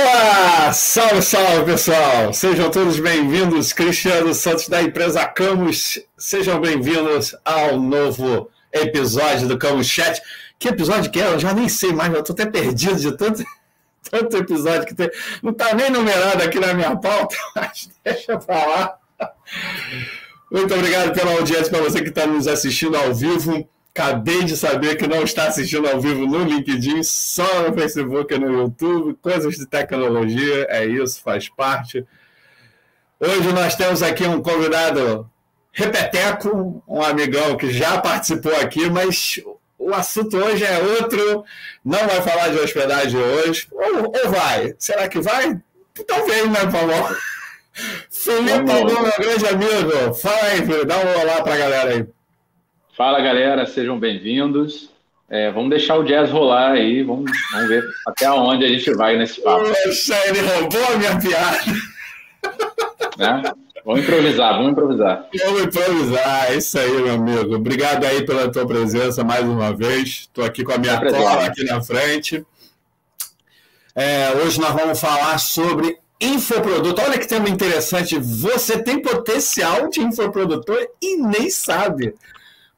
Opa! Salve, salve, pessoal! Sejam todos bem-vindos. Cristiano Santos da empresa Camus. Sejam bem-vindos ao novo episódio do Camus Chat. Que episódio que é? Eu já nem sei mais, eu tô até perdido de tanto, tanto episódio que tem. Não tá nem numerado aqui na minha pauta, mas deixa pra lá. Muito obrigado pela audiência, para você que está nos assistindo ao vivo. Acabei de saber que não está assistindo ao vivo no LinkedIn, só no Facebook e no YouTube. Coisas de tecnologia, é isso, faz parte. Hoje nós temos aqui um convidado repeteco, um amigão que já participou aqui, mas o assunto hoje é outro. Não vai falar de hospedagem hoje. Ou, ou vai? Será que vai? Talvez, né, por favor? Felipe meu grande amigo. Fala aí, filho. Dá um olá para a galera aí. Fala galera, sejam bem-vindos. É, vamos deixar o jazz rolar aí, vamos, vamos ver até onde a gente vai nesse papo. Poxa, ele roubou a minha piada. Né? Vamos improvisar, vamos improvisar. Vamos improvisar, é isso aí, meu amigo. Obrigado aí pela tua presença mais uma vez. Estou aqui com a minha cola aqui na frente. É, hoje nós vamos falar sobre infoproduto. Olha que tema interessante. Você tem potencial de infoprodutor e nem sabe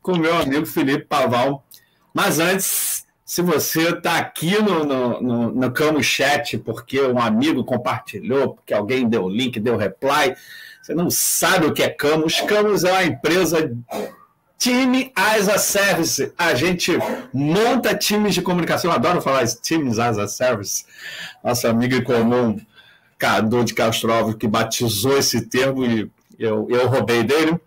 com meu amigo Felipe Paval. Mas antes, se você está aqui no, no, no, no Camo Chat porque um amigo compartilhou, porque alguém deu link, deu reply, você não sabe o que é Camus. Camus é uma empresa time as a service. A gente monta times de comunicação. Eu adoro falar isso, times as a service. Nossa amiga em comum, Cadu de Castro que batizou esse termo e eu, eu roubei dele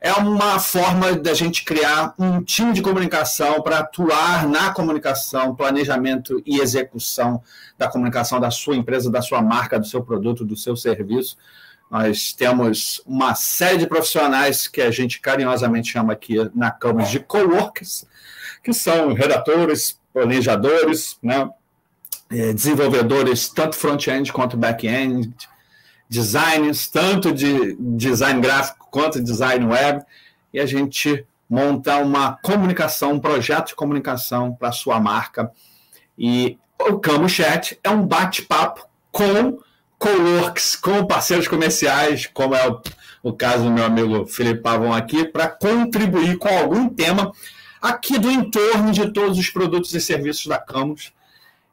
é uma forma da gente criar um time de comunicação para atuar na comunicação, planejamento e execução da comunicação da sua empresa, da sua marca, do seu produto, do seu serviço. Nós temos uma série de profissionais que a gente carinhosamente chama aqui na Câmara de coworkers, que são redatores, planejadores, né, eh, desenvolvedores, tanto front-end quanto back-end, designs, tanto de design gráfico quanto design web, e a gente monta uma comunicação, um projeto de comunicação para a sua marca. E o Camo Chat é um bate-papo com coworks, com parceiros comerciais, como é o, o caso do meu amigo Felipe Pavão aqui, para contribuir com algum tema aqui do entorno de todos os produtos e serviços da Camus.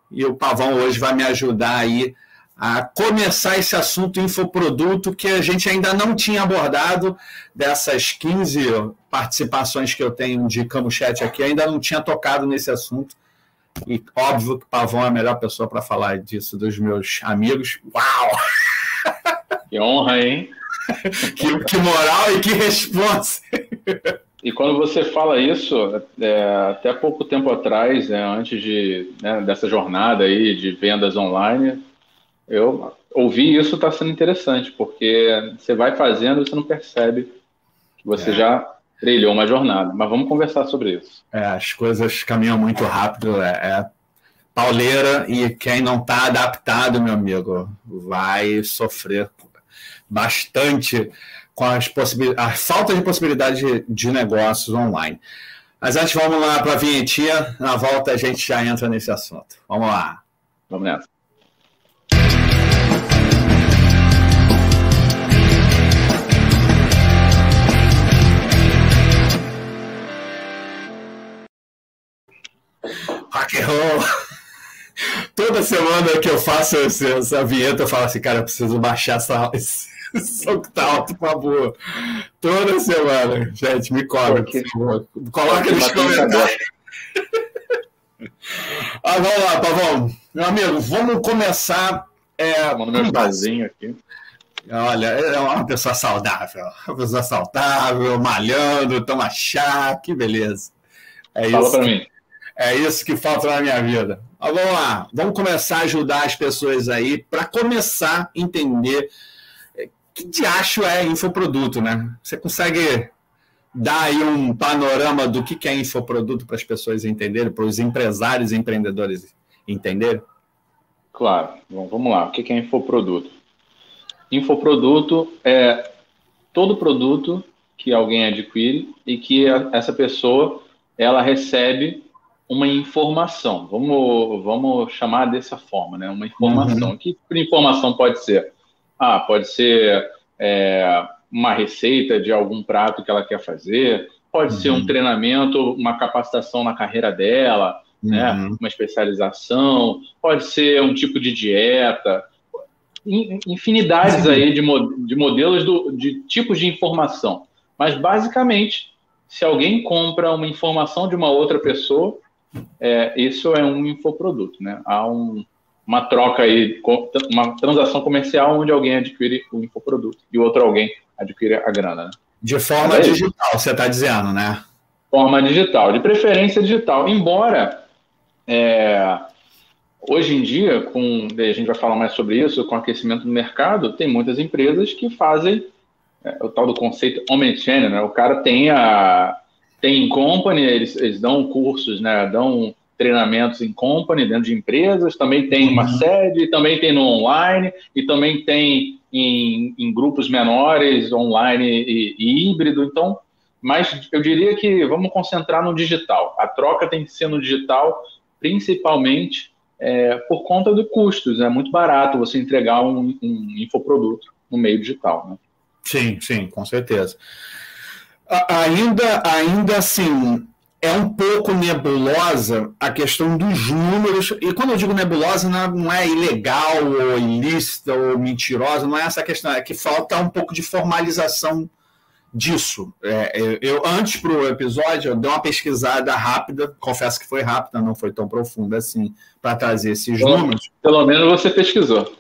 E o Pavão hoje vai me ajudar aí a começar esse assunto infoproduto que a gente ainda não tinha abordado dessas 15 participações que eu tenho de Camuchat aqui, ainda não tinha tocado nesse assunto. E óbvio que Pavão é a melhor pessoa para falar disso dos meus amigos. Uau! Que honra, hein? que, que moral e que resposta! E quando você fala isso, é, até pouco tempo atrás, é, antes de, né, dessa jornada aí de vendas online, eu ouvi isso está sendo interessante, porque você vai fazendo e você não percebe que você é. já trilhou uma jornada. Mas vamos conversar sobre isso. É, as coisas caminham muito rápido, é, é pauleira, e quem não está adaptado, meu amigo, vai sofrer bastante com as possibilidades, a falta de possibilidade de, de negócios online. Mas antes, vamos lá para a vinhetinha. Na volta a gente já entra nesse assunto. Vamos lá. Vamos nessa. Roll. Toda semana que eu faço essa vinheta, eu falo assim, cara, eu preciso baixar essa, som que tá alto, por favor. Toda semana. Gente, me cobra, por favor. Coloca nos comentários. ah, vamos lá, Pavão. Meu amigo, vamos começar. É, Mano, meu chazinho aqui. Olha, é uma pessoa saudável. Uma pessoa saudável, malhando, toma chá, que beleza. É Fala isso. pra mim. É isso que falta na minha vida. Mas vamos lá, vamos começar a ajudar as pessoas aí para começar a entender é, que de acho é infoproduto, né? Você consegue dar aí um panorama do que é infoproduto para as pessoas entenderem, para os empresários e empreendedores entenderem? Claro. Bom, vamos lá. O que é infoproduto? Infoproduto é todo produto que alguém adquire e que essa pessoa ela recebe uma informação. Vamos, vamos chamar dessa forma, né? Uma informação. Uhum. Que tipo informação pode ser? Ah, pode ser é, uma receita de algum prato que ela quer fazer, pode uhum. ser um uhum. treinamento, uma capacitação na carreira dela, né? uhum. né? uma especialização, pode ser um tipo de dieta, infinidades aí de, de modelos do, de tipos de informação. Mas basicamente, se alguém compra uma informação de uma outra pessoa, é, isso é um infoproduto, né? Há um, uma troca aí, uma transação comercial onde alguém adquire o infoproduto e o outro alguém adquire a grana. Né? De forma é digital, você está dizendo, né? Forma digital, de preferência digital. Embora é, hoje em dia, com a gente vai falar mais sobre isso, com o aquecimento do mercado, tem muitas empresas que fazem é, o tal do conceito omnichannel, né? O cara tem a tem company, eles, eles dão cursos, né? Dão treinamentos em company, dentro de empresas, também tem uma uhum. sede, também tem no online e também tem em, em grupos menores, online e, e, híbrido. Então, mas eu diria que vamos concentrar no digital. A troca tem que ser no digital, principalmente é, por conta de custos. É muito barato você entregar um, um infoproduto no meio digital. Né? Sim, sim, com certeza. Ainda, ainda assim, é um pouco nebulosa a questão dos números. E quando eu digo nebulosa, não é ilegal ou ilícita ou mentirosa, não é essa questão, é que falta um pouco de formalização disso. É, é eu, antes para o episódio, eu dei uma pesquisada rápida, confesso que foi rápida, não foi tão profunda assim, para trazer esses Bom, números. Pelo menos você pesquisou.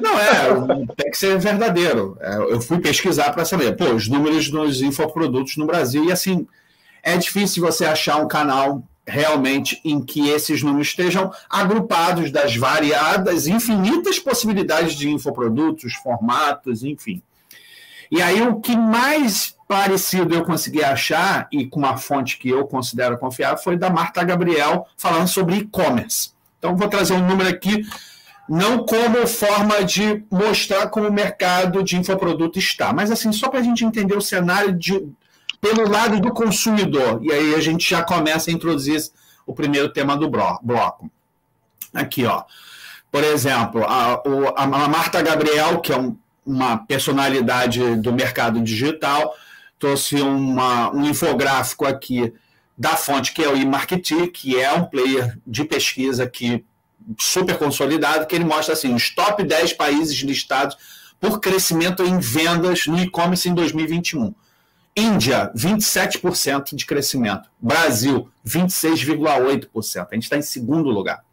Não, é, tem que ser verdadeiro. É, eu fui pesquisar para saber, pô, os números dos infoprodutos no Brasil, e assim, é difícil você achar um canal realmente em que esses números estejam agrupados das variadas, infinitas possibilidades de infoprodutos, formatos, enfim. E aí o que mais parecido eu consegui achar, e com uma fonte que eu considero confiável, foi da Marta Gabriel, falando sobre e-commerce. Então, vou trazer um número aqui não como forma de mostrar como o mercado de infoproduto está, mas assim, só para a gente entender o cenário de, pelo lado do consumidor. E aí a gente já começa a introduzir o primeiro tema do bloco. Aqui, ó. Por exemplo, a, a Marta Gabriel, que é um, uma personalidade do mercado digital, trouxe uma, um infográfico aqui da fonte que é o eMarketing, que é um player de pesquisa que super consolidado, que ele mostra assim, os top 10 países listados por crescimento em vendas no e-commerce em 2021. Índia, 27% de crescimento. Brasil, 26,8%. A gente está em segundo lugar.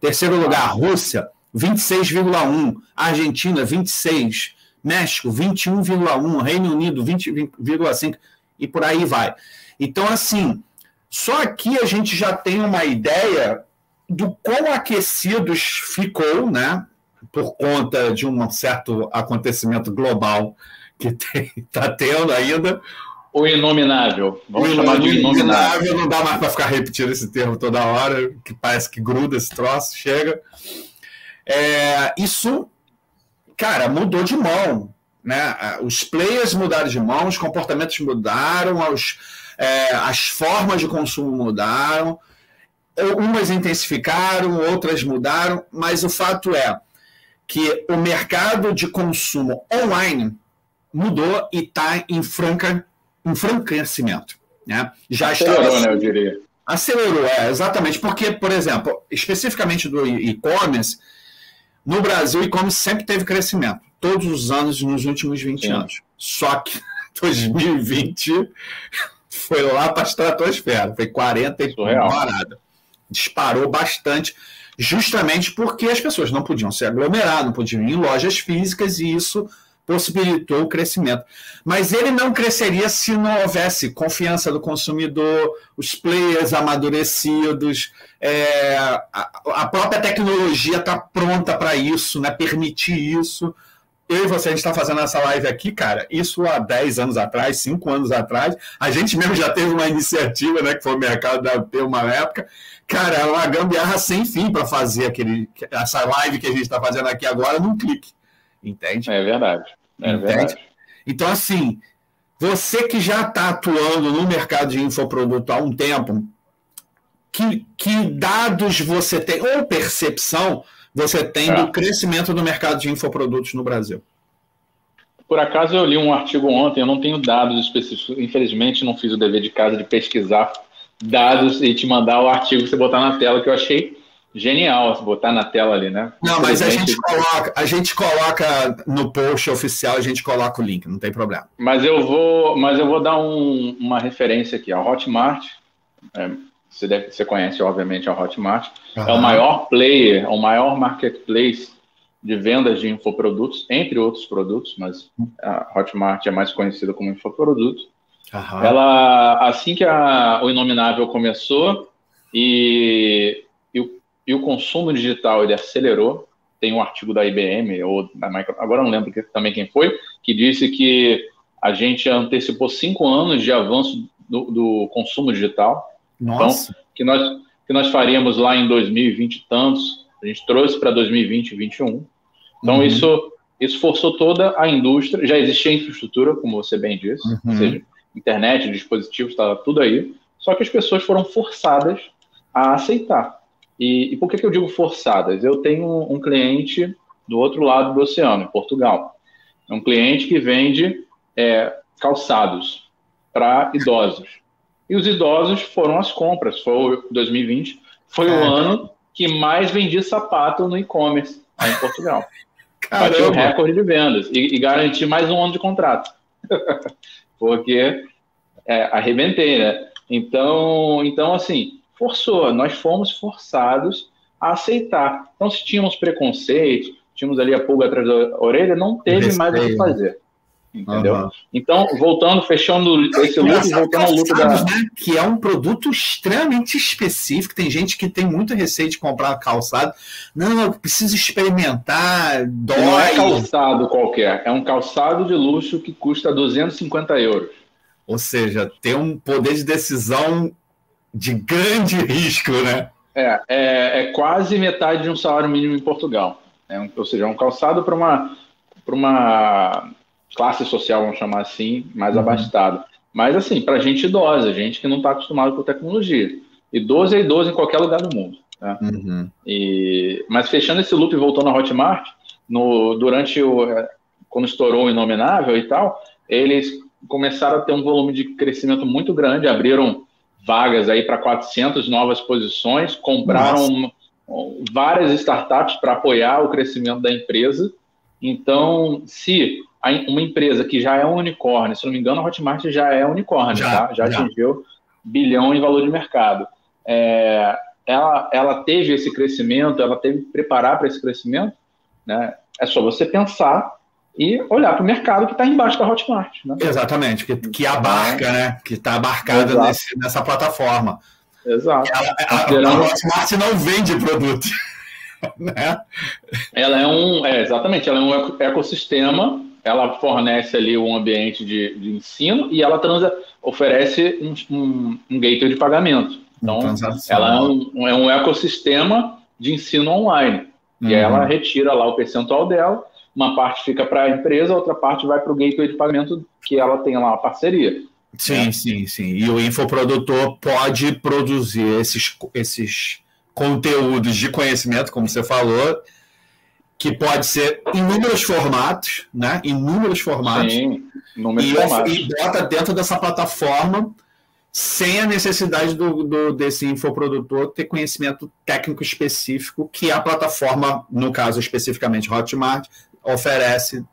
Terceiro lugar, Rússia, 26,1%. Argentina, 26%. México, 21,1%. Reino Unido, 20,5%. E por aí vai. Então, assim, só aqui a gente já tem uma ideia do quão aquecidos ficou, né, por conta de um certo acontecimento global que está tendo ainda. O inominável. Vamos o chamar de inominável. Não dá mais para ficar repetindo esse termo toda hora, que parece que gruda esse troço, chega. É, isso, cara, mudou de mão. Né? Os players mudaram de mão, os comportamentos mudaram, os, é, as formas de consumo mudaram umas intensificaram, outras mudaram, mas o fato é que o mercado de consumo online mudou e está em franca em franco crescimento. Né? Já Acelerou, está, né, eu diria. Acelerou, é, exatamente, porque, por exemplo, especificamente do e-commerce, no Brasil o e-commerce sempre teve crescimento, todos os anos nos últimos 20 Sim. anos. Só que 2020 foi lá para a estratosfera, foi 40 e parada disparou bastante, justamente porque as pessoas não podiam se aglomerar, não podiam ir em lojas físicas e isso possibilitou o crescimento. Mas ele não cresceria se não houvesse confiança do consumidor, os players amadurecidos, é, a, a, própria tecnologia está pronta para isso, né, permitir isso eu e você, a gente está fazendo essa live aqui, cara, isso há 10 anos atrás, 5 anos atrás, a gente mesmo já teve uma iniciativa, né, que foi o mercado da ter uma época, cara, é uma gambiarra sem fim para fazer aquele, essa live que a gente está fazendo aqui agora num clique, entende? É verdade, é entende? verdade. Então, assim, você que já está atuando no mercado de infoproduto há um tempo, que, que dados você tem, ou percepção você tem é. do crescimento do mercado de infoprodutos no Brasil? Por acaso eu li um artigo ontem, eu não tenho dados específicos, infelizmente não fiz o dever de casa de pesquisar dados e te mandar o artigo que você botar na tela, que eu achei genial, botar na tela ali, né? Não, mas a gente coloca, a gente coloca no post oficial, a gente coloca o link, não tem problema. Mas eu vou, mas eu vou dar um, uma referência aqui, a Hotmart, é, você, deve, você conhece obviamente a Hotmart, uhum. é o maior player, o maior marketplace de vendas de infoprodutos, entre outros produtos, mas a Hotmart é mais conhecida como infoproduto. Uhum. Ela, assim que a, o Inominável começou e, e, o, e o consumo digital ele acelerou, tem um artigo da IBM ou da Microsoft, agora não lembro que, também quem foi, que disse que a gente antecipou cinco anos de avanço do, do consumo digital. Nossa. Então, que nós, que nós faríamos lá em 2020 e tantos, a gente trouxe para 2020 e 2021. Então, uhum. isso, isso forçou toda a indústria. Já existia infraestrutura, como você bem disse, uhum. ou seja, internet, dispositivos, estava tudo aí. Só que as pessoas foram forçadas a aceitar. E, e por que, que eu digo forçadas? Eu tenho um cliente do outro lado do oceano, em Portugal. É um cliente que vende é, calçados para idosos. E os idosos foram as compras. Foi 2020, foi o ano que mais vendia sapato no e-commerce em Portugal. Bateu o recorde de vendas e, e garanti mais um ano de contrato. Porque é, arrebentei, né? Então, então, assim, forçou. Nós fomos forçados a aceitar. Então, se tínhamos preconceito, tínhamos ali a pulga atrás da orelha, não teve mais o que fazer. Entendeu? Uhum. Então, voltando, fechando esse loop, voltando ao loop da. Né, que é um produto extremamente específico. Tem gente que tem muito receio de comprar calçado. Não, eu preciso experimentar, dói. Não é calçado qualquer, é um calçado de luxo que custa 250 euros. Ou seja, tem um poder de decisão de grande risco, né? É, é, é quase metade de um salário mínimo em Portugal. É um, ou seja, é um calçado para uma, uma classe social, vamos chamar assim, mais uhum. abastada. Mas, assim, para gente idosa, gente que não está acostumada com tecnologia. Idoso é idoso em qualquer lugar do mundo. Né? Uhum. E, mas fechando esse loop e voltando à Hotmart, no, durante o. É, quando estourou o Inominável e tal, eles começaram a ter um volume de crescimento muito grande, abriram vagas aí para 400 novas posições, compraram Nossa. várias startups para apoiar o crescimento da empresa. Então, se uma empresa que já é um unicórnio, se não me engano, a Hotmart já é unicórnio, já, tá? já, já. atingiu bilhão em valor de mercado. É, ela, ela teve esse crescimento, ela teve que preparar para esse crescimento, né? É só você pensar e olhar para o mercado que está embaixo da Hotmart. Né? Exatamente, que, que abarca, né? Que está abarcada nesse, nessa plataforma. Exato. Ela, a, a, Hotmart não vende produto. né? Ela é um, é, exatamente, ela é um ecossistema ela fornece ali um ambiente de, de ensino e ela transa, oferece um, um, um gateway de pagamento. Então, ela é um, é um ecossistema de ensino online. Uhum. E ela retira lá o percentual dela, uma parte fica para a empresa, outra parte vai para o gateway de pagamento que ela tem lá a parceria. Sim, né? sim, sim. E o infoprodutor pode produzir esses, esses conteúdos de conhecimento, como você falou, que pode ser inúmeros formatos, né? Inúmeros formatos. Sim, inúmeros e, formatos. E bota dentro dessa plataforma sem a necessidade do, do, desse infoprodutor ter conhecimento técnico específico que a plataforma, no caso especificamente Hotmart, oferece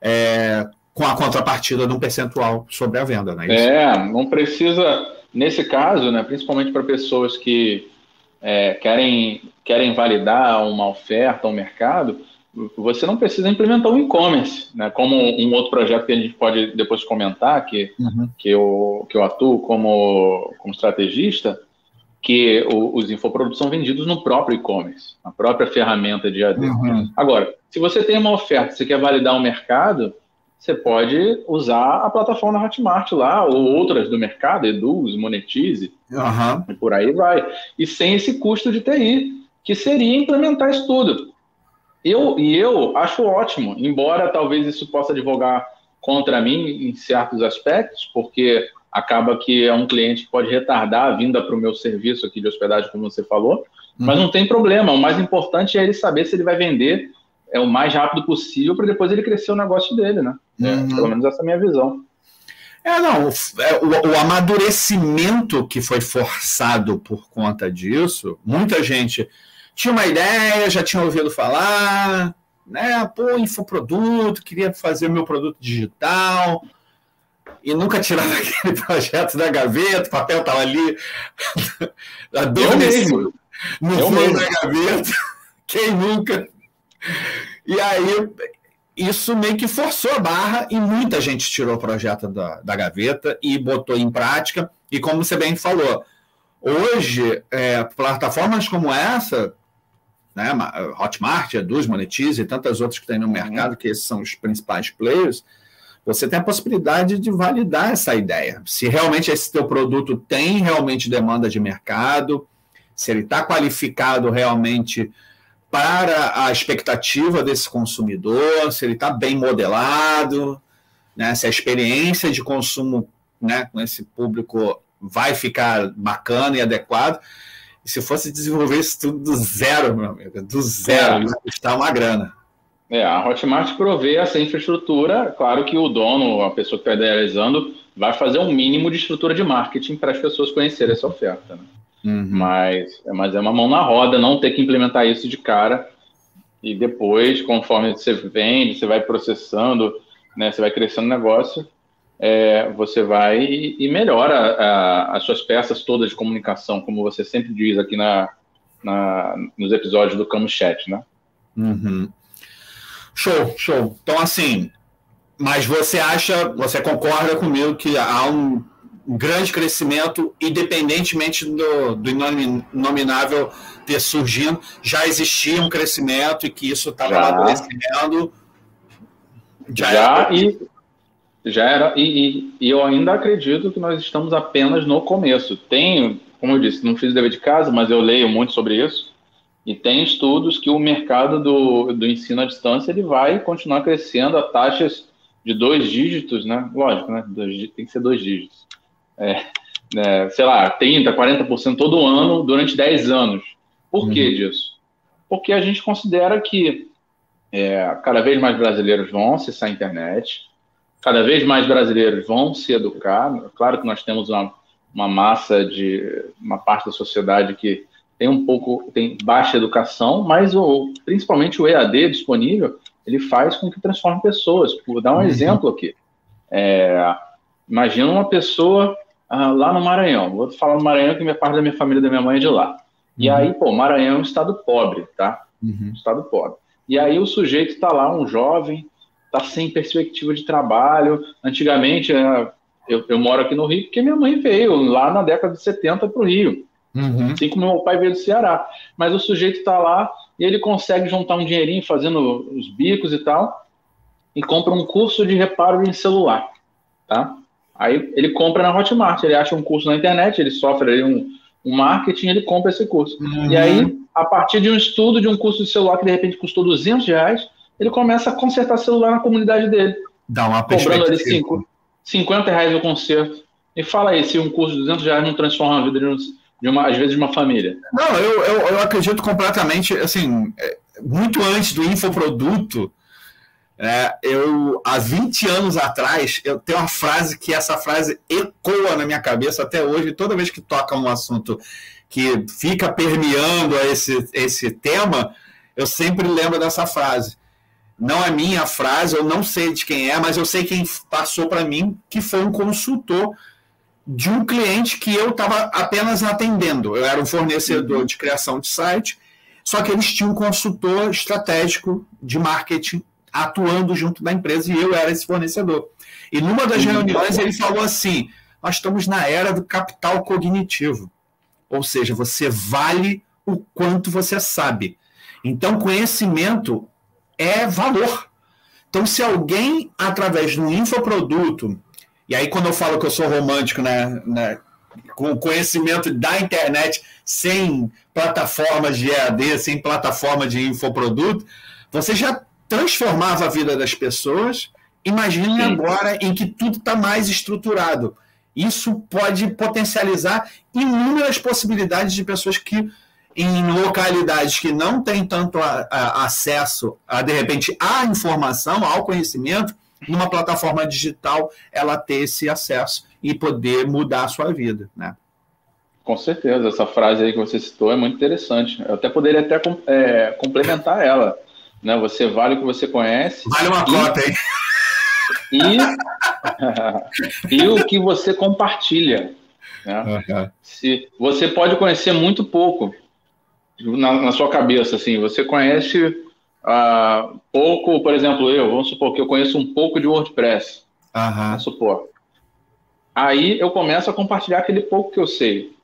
é, com a contrapartida de um percentual sobre a venda, né? É, não precisa, nesse caso, né, principalmente para pessoas que é, querem, querem validar uma oferta ao mercado, você não precisa implementar um e-commerce, né? Como um outro projeto que a gente pode depois comentar, que, uhum. que, eu, que eu atuo como, como estrategista, que o, os infoprodutos são vendidos no próprio e-commerce, na própria ferramenta de AD. Uhum. Agora, se você tem uma oferta, você quer validar o um mercado, você pode usar a plataforma Hotmart lá, ou outras do mercado, Eduz, Monetize, uhum. e por aí vai. E sem esse custo de TI, que seria implementar isso tudo. Eu, e eu acho ótimo, embora talvez isso possa advogar contra mim em certos aspectos, porque acaba que é um cliente que pode retardar a vinda para o meu serviço aqui de hospedagem, como você falou, mas uhum. não tem problema. O mais importante é ele saber se ele vai vender é o mais rápido possível para depois ele crescer o negócio dele, né? É, uhum. Pelo menos essa é a minha visão. É, não, o, é, o, o, amadurecimento que foi forçado por conta disso, muita gente tinha uma ideia, já tinha ouvido falar, né? Pô, infoproduto, queria fazer meu produto digital e nunca tirava aquele projeto da gaveta, o papel estava ali, adormecido no fundo da gaveta. Quem nunca? E aí, isso meio que forçou a barra e muita gente tirou o projeto da, da gaveta e botou em prática. E como você bem falou, hoje, é, plataformas como essa, né, Hotmart, Eduz, Monetize e tantas outras que tem no uhum. mercado, que esses são os principais players, você tem a possibilidade de validar essa ideia. Se realmente esse teu produto tem realmente demanda de mercado, se ele está qualificado realmente para a expectativa desse consumidor, se ele está bem modelado, né, se a experiência de consumo né, com esse público vai ficar bacana e adequado. E se fosse desenvolver isso tudo do zero, meu amigo, do zero, é. custar uma grana. É, a Hotmart provê essa infraestrutura. Claro que o dono, a pessoa que está idealizando, vai fazer um mínimo de estrutura de marketing para as pessoas conhecerem essa oferta. Né? Uhum. Mas, mas é uma mão na roda não ter que implementar isso de cara. E depois, conforme você vende, você vai processando, né, você vai crescendo o negócio, é, você vai e melhora a, as suas peças todas de comunicação, como você sempre diz aqui na, na nos episódios do Camo Chat, né? Uhum. Show, show. Então, assim, mas você acha, você concorda comigo que há um, grande crescimento, independentemente do, do inominável ter surgindo, já existia um crescimento e que isso estava amadurecendo. Já, já era... e já era e, e, eu ainda acredito que nós estamos apenas no começo. Tem, como eu disse, não fiz dever de casa, mas eu leio muito sobre isso. E tem estudos que o mercado do, do ensino à distância ele vai continuar crescendo a taxas de dois dígitos, né? Lógico, né? Dois, tem que ser dois dígitos. É, é, sei lá, 30%, 40% todo ano durante 10 anos. Por uhum. que disso? Porque a gente considera que é, cada vez mais brasileiros vão acessar a internet, cada vez mais brasileiros vão se educar. Claro que nós temos uma, uma massa de uma parte da sociedade que tem um pouco, tem baixa educação, mas o, principalmente o EAD disponível, ele faz com que transforme pessoas. Vou dar um uhum. exemplo aqui. É, imagina uma pessoa ah, lá no Maranhão. Vou falar no Maranhão que minha parte da minha família da minha mãe é de lá. E uhum. aí, pô, Maranhão é um estado pobre, tá? Uhum. Estado pobre. E aí o sujeito está lá, um jovem, está sem perspectiva de trabalho. Antigamente, é, eu, eu, moro aqui no Rio porque minha mãe veio lá na década de 70 para o Rio. Uhum. Assim como meu pai veio do Ceará. Mas o sujeito está lá e ele consegue juntar um dinheirinho fazendo os bicos e tal, e compra um curso de reparo em celular. Tá? Aí ele compra na Hotmart, ele acha um curso na internet, ele sofre ali um, um marketing, ele compra esse curso. Uhum. E aí, a partir de um estudo de um curso de celular que de repente custou 200 reais, ele começa a consertar celular na comunidade dele. Dá uma Cobrando ali 50 reais o conserto. E fala aí, se um curso de 200 reais não transforma a vida de um de uma, às vezes, de uma família? Não, eu, eu, eu acredito completamente, assim, é, muito antes do infoproduto, é, eu, há 20 anos atrás, eu tenho uma frase que essa frase ecoa na minha cabeça até hoje, toda vez que toca um assunto que fica permeando esse, esse tema, eu sempre lembro dessa frase. Não é minha frase, eu não sei de quem é, mas eu sei quem passou para mim, que foi um consultor de um cliente que eu estava apenas atendendo. Eu era um fornecedor uhum. de criação de site, só que eles tinham um consultor estratégico de marketing atuando junto da empresa e eu era esse fornecedor. E numa das reuniões ele falou assim: nós estamos na era do capital cognitivo. Ou seja, você vale o quanto você sabe. Então, conhecimento é valor. Então, se alguém, através de um infoproduto, e aí, quando eu falo que eu sou romântico, né, né, com o conhecimento da internet, sem plataformas de EAD, sem plataforma de infoproduto, você já transformava a vida das pessoas. Imagine Sim. agora em que tudo está mais estruturado. Isso pode potencializar inúmeras possibilidades de pessoas que, em localidades que não têm tanto a, a, acesso, a, de repente, à informação, ao conhecimento, numa plataforma digital, ela ter esse acesso e poder mudar a sua vida, né? Com certeza, essa frase aí que você citou é muito interessante. Eu até poderia até é, complementar ela. Né? Você vale o que você conhece. Vale uma e, cota, hein? E, e o que você compartilha. Né? Uhum. Se, você pode conhecer muito pouco na, na sua cabeça. Assim, você conhece uh, pouco, por exemplo, eu, vamos supor que eu conheço um pouco de WordPress. Uhum. Vamos supor. Aí eu começo a compartilhar aquele pouco que eu sei.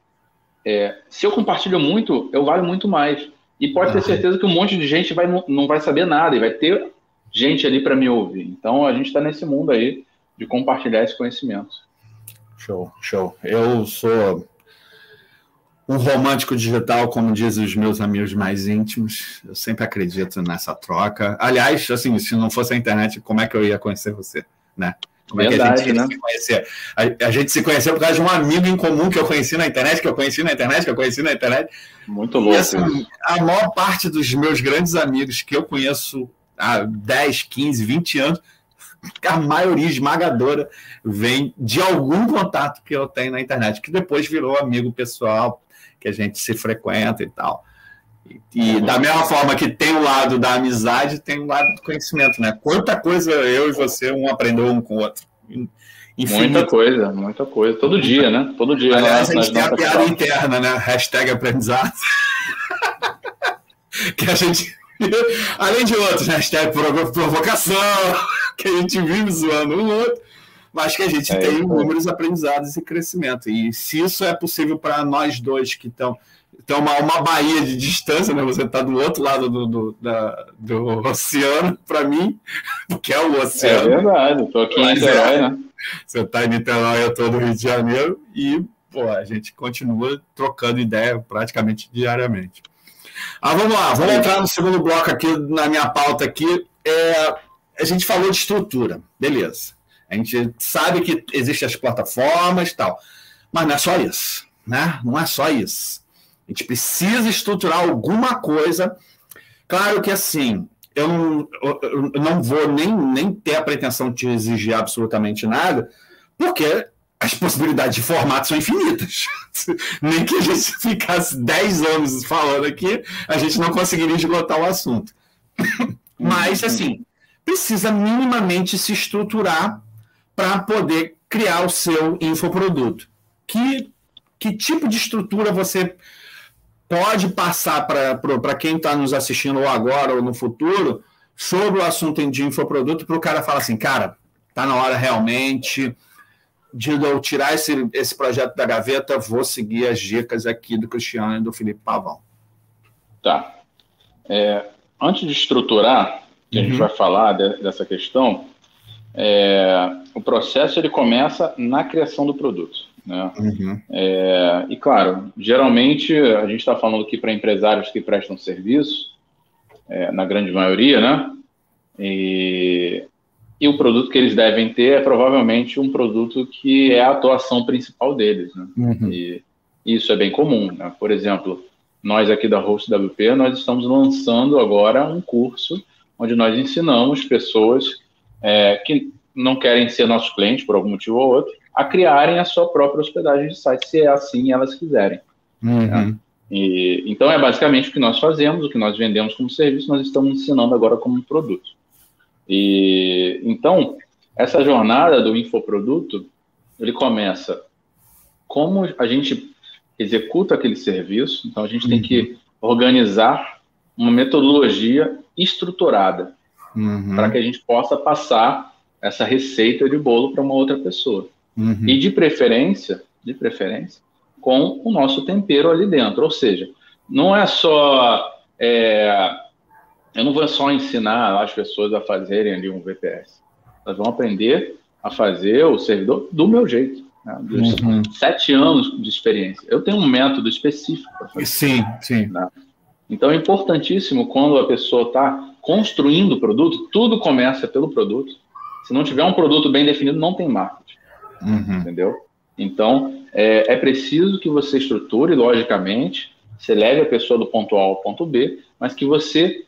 É, se eu compartilho muito, eu valho muito mais. E pode ter certeza que um monte de gente vai, não vai saber nada e vai ter gente ali para me ouvir. Então a gente está nesse mundo aí de compartilhar esse conhecimento. Show, show. Eu sou um romântico digital, como dizem os meus amigos mais íntimos. Eu sempre acredito nessa troca. Aliás, assim, se não fosse a internet, como é que eu ia conhecer você, né? Como Verdade, é que a gente né? se conhecer? A, a, gente se conheceu por causa de um amigo em comum que eu conheci na internet, que eu conheci na internet, que eu conheci na internet. Muito louco. A maior parte dos meus grandes amigos que eu conheço há 10, 15, 20 anos, a maioria esmagadora vem de algum contato que eu tenho na internet, que depois virou amigo pessoal, que a gente se frequenta e tal. E, da mesma forma que tem o lado da amizade, tem o lado do conhecimento, né? Quanta coisa eu e você um aprendeu um com o outro. Infinito. Muita coisa, muita coisa. Todo dia, né? Todo dia. Aliás, a gente tem a piada interna, né? Hashtag aprendizado. que a gente. Além de outros, hashtag provocação, que a gente vive zoando um outro, mas que a gente é tem números aprendizados e crescimento. E se isso é possível para nós dois que estão tem uma, uma baía de distância, né? Você está do outro lado do, do, da, do oceano, para mim, porque é o oceano. É verdade, estou aqui em Niterói, é, né? Você está em Niterói, eu estou no Rio de Janeiro, e pô, a gente continua trocando ideia praticamente diariamente. Ah, vamos lá, vamos entrar no segundo bloco aqui, na minha pauta aqui. É, a gente falou de estrutura, beleza. A gente sabe que existem as plataformas e tal, mas não é só isso, né? Não é só isso. A gente precisa estruturar alguma coisa. Claro que assim, eu não, eu não vou nem, nem ter a pretensão de exigir absolutamente nada, porque as possibilidades de formato são infinitas. nem que a gente ficasse 10 anos falando aqui, a gente não conseguiria esgotar o assunto. Mas, assim, precisa minimamente se estruturar para poder criar o seu infoproduto. Que, que tipo de estrutura você pode passar para quem está nos assistindo ou agora ou no futuro sobre o assunto de infoproduto para o cara falar assim, cara, tá na hora realmente de eu tirar esse, esse projeto da gaveta, vou seguir as dicas aqui do Cristiano e do Felipe Pavão. Tá. É, antes de estruturar, que uhum. a gente uhum. vai falar de, dessa questão, é, o processo ele começa na criação do produto. Né? Uhum. É, e claro, geralmente a gente está falando aqui para empresários que prestam serviço, é, na grande maioria, né? E, e, o produto que eles devem ter é provavelmente um produto que é a atuação principal deles, né? Uhum. E, isso é bem comum, né? Por exemplo, nós aqui da Host WP, nós estamos lançando agora um curso onde nós ensinamos pessoas é, que não querem ser nossos clientes por algum motivo ou outro, a criarem a sua própria hospedagem de site, se é assim elas quiserem. Uhum. Né? E, então é basicamente o que nós fazemos, o que nós vendemos como serviço, nós estamos ensinando agora como produto. E então essa jornada do infoproduto, ele começa como a gente executa aquele serviço, então a gente uhum. tem que uhum. organizar uma metodologia estruturada uhum. para que a gente possa passar essa receita de bolo para uma outra pessoa. Uhum. E de preferência, de preferência, com o nosso tempero ali dentro. Ou seja, não é só. É, eu não vou só ensinar as pessoas a fazerem ali um VPS. Elas vão aprender a fazer o servidor do meu jeito. Né? Uhum. sete anos de experiência. Eu tenho um método específico para fazer. Sim, sim. Né? Então é importantíssimo quando a pessoa está construindo o produto, tudo começa pelo produto. Se não tiver um produto bem definido, não tem marketing. Uhum. Entendeu? Então, é, é preciso que você estruture, logicamente, você leve a pessoa do ponto A ao ponto B, mas que você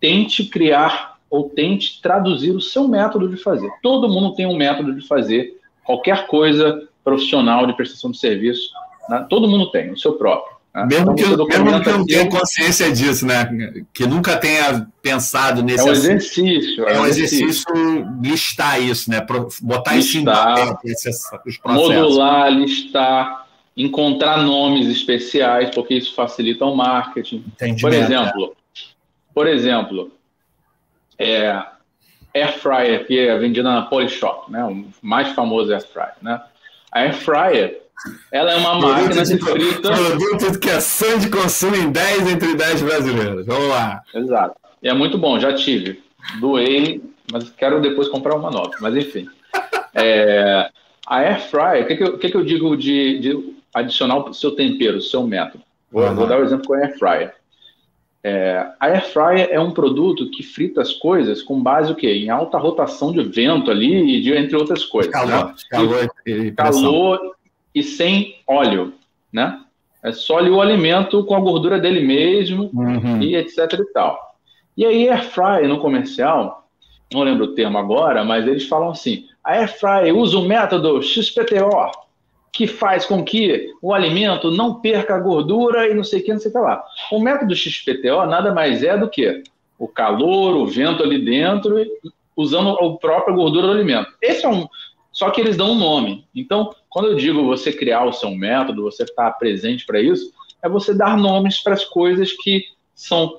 tente criar ou tente traduzir o seu método de fazer. Todo mundo tem um método de fazer qualquer coisa profissional de prestação de serviço. Né? Todo mundo tem, o seu próprio. Né? Mesmo, então, que, mesmo que não tenha consciência disso, né? Que nunca tenha pensado nesse É um exercício. É um exercício, listar isso, né? Botar listar, isso em Modular, listar, encontrar nomes especiais, porque isso facilita o marketing. Por exemplo, por exemplo, é, Air Fryer, que é vendida na Polishop, né? O mais famoso Air Fryer, né? A Air Fryer, ela é uma máquina de frita... Produto que é sonho de consumo em 10 entre 10 brasileiros. Vamos lá. Exato. E é muito bom, já tive. Doei, mas quero depois comprar uma nova. Mas enfim. É, a Air Fryer, o que, que, eu, que, que eu digo de, de adicionar o seu tempero, o seu método? Vou, uhum. vou dar o um exemplo com a Air Fryer. É, a air fryer é um produto que frita as coisas com base o quê? em alta rotação de vento ali e de, entre outras coisas. Calor, né? calor, e, calor e sem óleo, né? É só ali o alimento com a gordura dele mesmo uhum. e etc e tal. E aí air fryer no comercial, não lembro o termo agora, mas eles falam assim: a air fryer usa o método XPTO, que faz com que o alimento não perca a gordura e não sei o que, não sei o que lá. O método XPTO nada mais é do que o calor, o vento ali dentro, usando a própria gordura do alimento. Esse é um. Só que eles dão um nome. Então, quando eu digo você criar o seu método, você estar presente para isso, é você dar nomes para as coisas que são,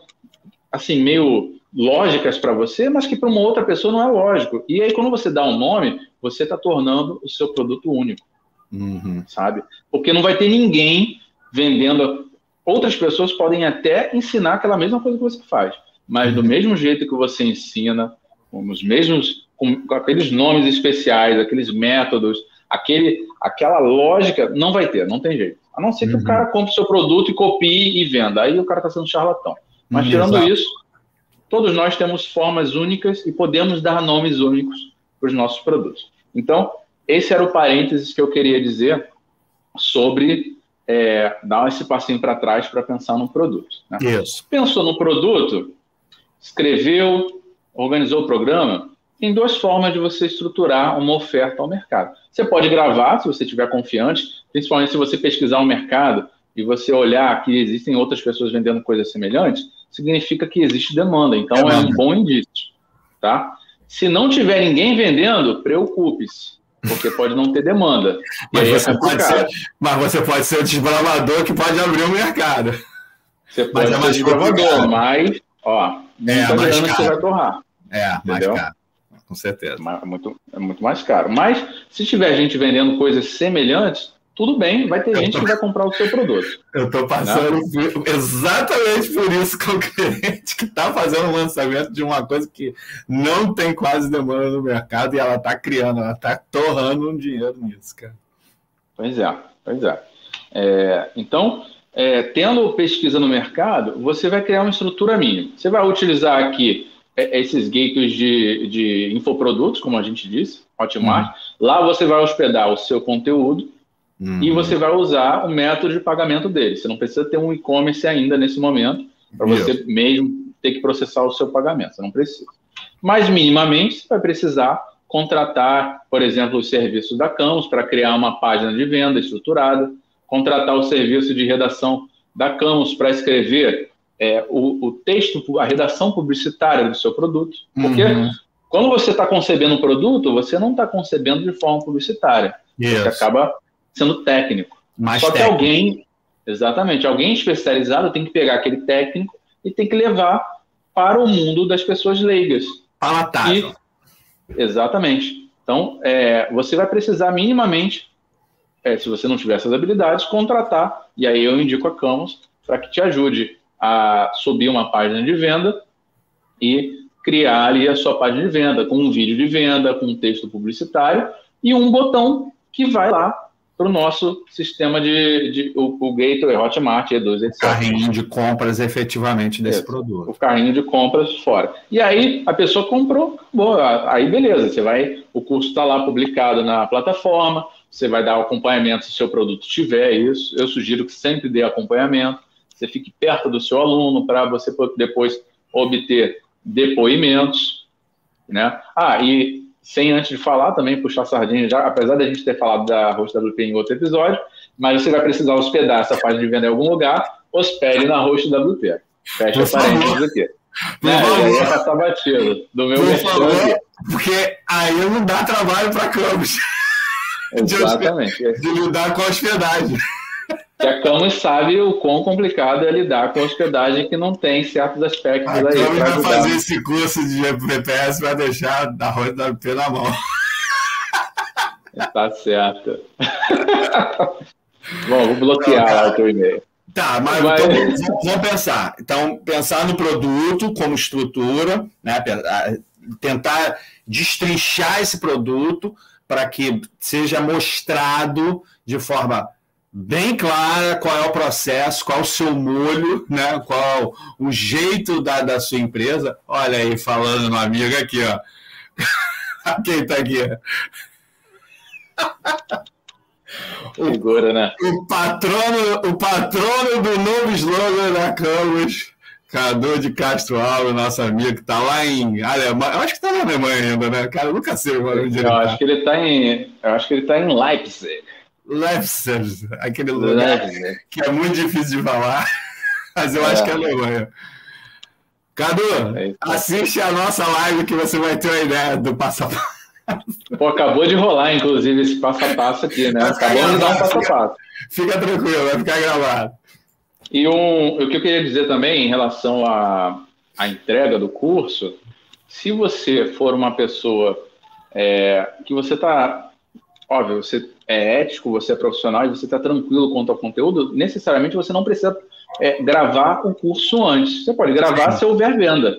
assim, meio lógicas para você, mas que para uma outra pessoa não é lógico. E aí, quando você dá um nome, você está tornando o seu produto único uhum. sabe? Porque não vai ter ninguém vendendo. Outras pessoas podem até ensinar aquela mesma coisa que você faz, mas do uhum. mesmo jeito que você ensina, com os mesmos, com, com aqueles nomes especiais, aqueles métodos, aquele, aquela lógica, não vai ter, não tem jeito. A não ser que uhum. o cara compre o seu produto e copie e venda. Aí o cara está sendo charlatão. Mas uhum, tirando Exato. isso, todos nós temos formas únicas e podemos dar nomes únicos para os nossos produtos. Então, esse era o parênteses que eu queria dizer sobre é, dar esse passinho para trás para pensar no produto. Né? Isso. Pensou no produto, escreveu, organizou o programa, tem duas formas de você estruturar uma oferta ao mercado. Você pode gravar, se você estiver confiante, principalmente se você pesquisar o mercado e você olhar que existem outras pessoas vendendo coisas semelhantes, significa que existe demanda. Então é, é um bom indício, tá? Se não tiver ninguém vendendo, preocupe-se porque pode não ter demanda. Mas, é você, é pode ser, mas você pode ser o desbravador que pode abrir o mercado. Você pode mas é ser desbravador, mas, ó, é, muita mais caro. você vai torrar. É, entendeu? mais caro. Com certeza. É muito, é muito mais caro. Mas, se tiver gente vendendo coisas semelhantes, tudo bem, vai ter eu gente tô... que vai comprar o seu produto. Eu estou passando né? exatamente por isso com o cliente que está fazendo o lançamento de uma coisa que não tem quase demanda no mercado e ela está criando, ela está torrando um dinheiro nisso, cara. Pois é, pois é. é então, é, tendo pesquisa no mercado, você vai criar uma estrutura mínima. Você vai utilizar aqui esses gateways de, de infoprodutos, como a gente disse, Hotmart. Uhum. Lá você vai hospedar o seu conteúdo Uhum. E você vai usar o método de pagamento dele. Você não precisa ter um e-commerce ainda nesse momento para você mesmo ter que processar o seu pagamento. Você não precisa. Mas minimamente você vai precisar contratar, por exemplo, os serviços da Campos para criar uma página de venda estruturada, contratar o serviço de redação da Campos para escrever é, o, o, texto, a redação publicitária do seu produto. Porque uhum. quando você está concebendo um produto, você não está concebendo de forma publicitária. Yes. Você acaba sendo técnico. Mais Só técnico. que alguém, exatamente, alguém especializado tem que pegar aquele técnico e tem que levar para o mundo das pessoas leigas. Palatável. E, exatamente. Então, é, você vai precisar minimamente, é, se você não tiver essas habilidades, contratar, e aí eu indico a Camus para que te ajude a subir uma página de venda e criar ali a sua página de venda, com um vídeo de venda, com um texto publicitário e um botão que vai lá para o nosso sistema de, de o, o Gateway, Hotmart, E2, etc. Carrinho de compras efetivamente desse produto. O carrinho de compras fora. E aí a pessoa comprou, boa, aí beleza, você vai, o curso está lá publicado na plataforma, você vai dar acompanhamento se o seu produto tiver isso. Eu sugiro que sempre dê acompanhamento, você fique perto do seu aluno para você depois obter depoimentos, né? Ah, e sem antes de falar também, puxar sardinha, já, apesar da gente ter falado da Host WP em outro episódio, mas você vai precisar hospedar essa página de venda em algum lugar, hospede na Host WP. Fecha parênteses aqui. É, favor. Eu ia passar batido do meu favor, porque aí não dá trabalho para Campos. Exatamente. De, de lidar com a hospedagem. Que a Camus sabe o quão complicado é lidar com a hospedagem que não tem certos aspectos a aí. A Camus vai fazer esse curso de VPS para deixar da roda da P na mão. Tá certo. Bom, vou bloquear não, o teu e-mail. Tá, mas, mas... Então, vamos pensar. Então, pensar no produto como estrutura, né? tentar destrinchar esse produto para que seja mostrado de forma bem clara qual é o processo, qual o seu molho, né? qual o jeito da, da sua empresa. Olha aí, falando no amigo aqui, ó. Quem está aqui? Figura, né? O patrono, o patrono do novo slogan da Camus, Cadu de Castro Alves, nosso amigo, que está lá em Alemanha. Eu acho que está na Alemanha ainda, né? Cara, eu nunca sei onde ele Eu acho tá. que ele está em. Eu acho que ele está em Leipzig. Leipzig, aquele lugar Leipzig. que é muito difícil de falar, mas eu é. acho que é Alemanha. Cadu, é assiste a nossa live que você vai ter uma ideia do passo a passo. Pô, acabou de rolar, inclusive, esse passo a passo aqui, né? Acabou de dar um passo a passo. Fica tranquilo, vai ficar gravado. E um, o que eu queria dizer também em relação à, à entrega do curso, se você for uma pessoa é, que você está, óbvio, você é ético, você é profissional e você está tranquilo quanto ao conteúdo, necessariamente você não precisa é, gravar o curso antes. Você pode gravar se houver venda.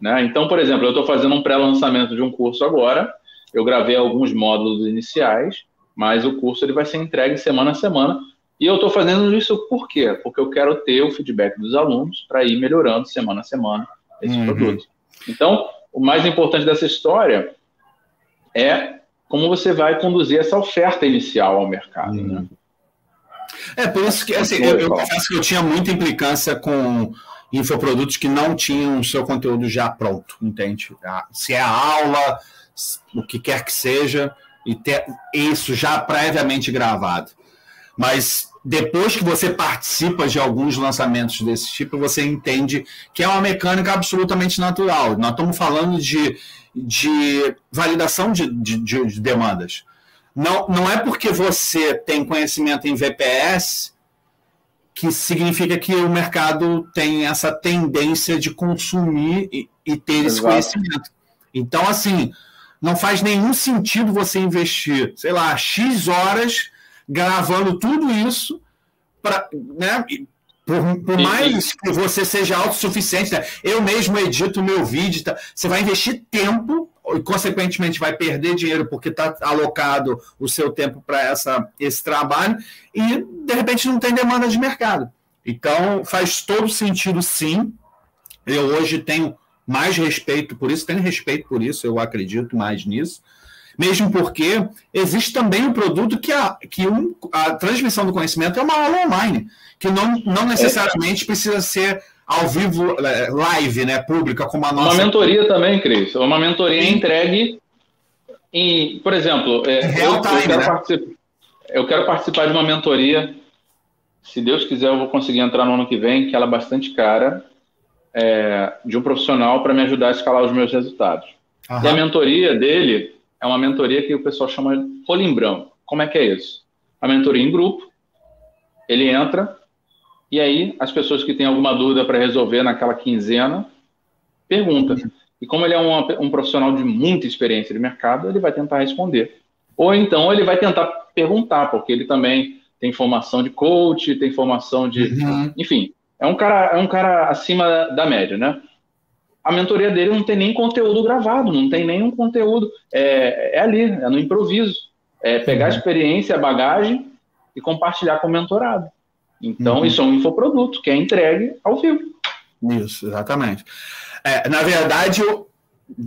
Né? Então, por exemplo, eu estou fazendo um pré-lançamento de um curso agora, eu gravei alguns módulos iniciais, mas o curso ele vai ser entregue semana a semana. E eu estou fazendo isso por quê? Porque eu quero ter o feedback dos alunos para ir melhorando semana a semana esse uhum. produto. Então, o mais importante dessa história é como você vai conduzir essa oferta inicial ao mercado. Né? Uhum. Né? É, por isso que assim, eu, eu confesso que eu tinha muita implicância com infoprodutos que não tinham o seu conteúdo já pronto, entende? Se é aula, o que quer que seja, e ter isso já previamente gravado. Mas depois que você participa de alguns lançamentos desse tipo, você entende que é uma mecânica absolutamente natural. Nós estamos falando de, de validação de, de, de demandas. Não, não é porque você tem conhecimento em VPS que significa que o mercado tem essa tendência de consumir e, e ter Exato. esse conhecimento. Então, assim, não faz nenhum sentido você investir, sei lá, X horas gravando tudo isso para, né? Por, por mais que você seja autossuficiente, né? eu mesmo edito meu vídeo, tá? você vai investir tempo e, consequentemente, vai perder dinheiro porque está alocado o seu tempo para esse trabalho e, de repente, não tem demanda de mercado. Então, faz todo sentido, sim. Eu hoje tenho mais respeito por isso, tenho respeito por isso, eu acredito mais nisso. Mesmo porque existe também um produto que, a, que um, a transmissão do conhecimento é uma aula online, que não, não necessariamente precisa ser ao vivo, é, live, né, pública, como a nossa. Uma mentoria também, Cris. Uma mentoria Sim. entregue em, por exemplo, é, eu, time, eu, quero né? eu quero participar de uma mentoria. Se Deus quiser, eu vou conseguir entrar no ano que vem, que ela é bastante cara é, de um profissional para me ajudar a escalar os meus resultados. Uhum. E a mentoria dele é uma mentoria que o pessoal chama de polimbrão. Como é que é isso? A mentoria em grupo, ele entra e aí as pessoas que têm alguma dúvida para resolver naquela quinzena pergunta. E como ele é um, um profissional de muita experiência de mercado, ele vai tentar responder. Ou então ele vai tentar perguntar, porque ele também tem formação de coach, tem formação de. Uhum. Enfim, é um cara, é um cara acima da média, né? A mentoria dele não tem nem conteúdo gravado, não tem nenhum conteúdo. É, é ali, é no improviso. É pegar a uhum. experiência, a bagagem e compartilhar com o mentorado. Então, uhum. isso é um infoproduto que é entregue ao vivo. Isso, exatamente. É, na verdade,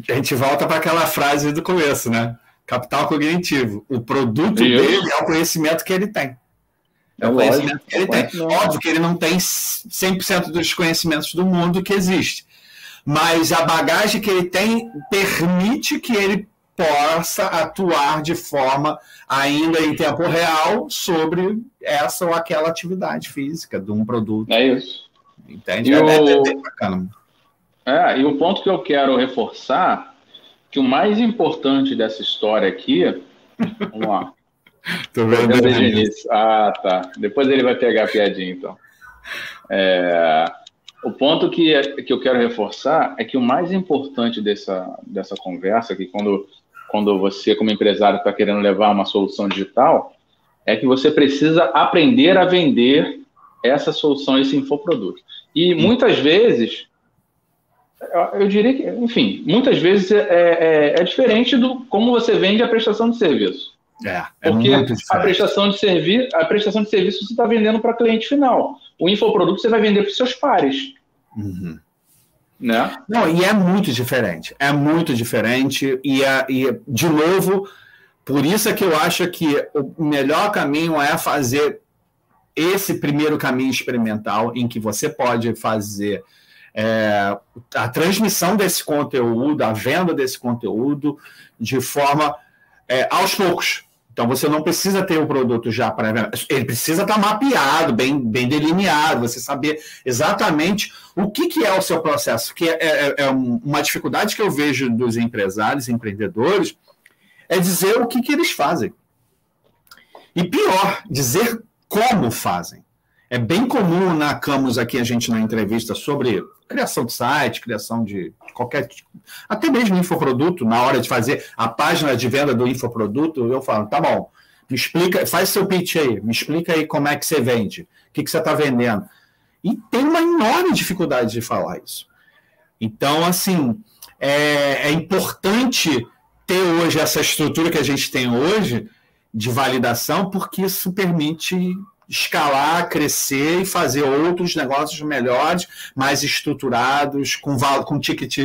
a gente volta para aquela frase do começo, né? Capital cognitivo. O produto Isso. dele é o conhecimento que ele tem. É o conhecimento que ele tem. Óbvio que ele não tem 100% dos conhecimentos do mundo que existe. Mas a bagagem que ele tem permite que ele possa atuar de forma ainda em tempo real sobre essa ou aquela atividade física de um produto. É isso. Entende? E é, o... é, bacana. É, e o ponto que eu quero reforçar, que o mais importante dessa história aqui, vamos lá. Tô vendo Ah, tá. Depois ele vai pegar a piadinha, então. É, o ponto que, que eu quero reforçar é que o mais importante dessa, dessa conversa, que quando, quando você, como empresário, está querendo levar uma solução digital, é que você precisa aprender a vender essa solução, esse infoproduto. E muitas vezes, eu diria que, enfim, muitas vezes é, é, é diferente do como você vende a prestação de serviço. É, é Porque a prestação de serviço, a prestação de serviço você está vendendo para cliente final. O infoproduto você vai vender para os seus pares. Uhum. Né? Não, e é muito diferente. É muito diferente. E, é, e, de novo, por isso é que eu acho que o melhor caminho é fazer esse primeiro caminho experimental, em que você pode fazer é, a transmissão desse conteúdo, a venda desse conteúdo, de forma é, aos poucos. Então você não precisa ter o produto já para ele precisa estar tá mapeado, bem, bem delineado, você saber exatamente o que, que é o seu processo. Que é, é, é uma dificuldade que eu vejo dos empresários, empreendedores, é dizer o que, que eles fazem. E pior, dizer como fazem. É bem comum na Camus aqui a gente na entrevista sobre criação de site, criação de qualquer até mesmo infoproduto, na hora de fazer a página de venda do infoproduto, eu falo, tá bom, me explica, faz seu pitch aí, me explica aí como é que você vende, o que, que você está vendendo. E tem uma enorme dificuldade de falar isso. Então, assim, é, é importante ter hoje essa estrutura que a gente tem hoje de validação, porque isso permite escalar, crescer e fazer outros negócios melhores, mais estruturados, com, com ticket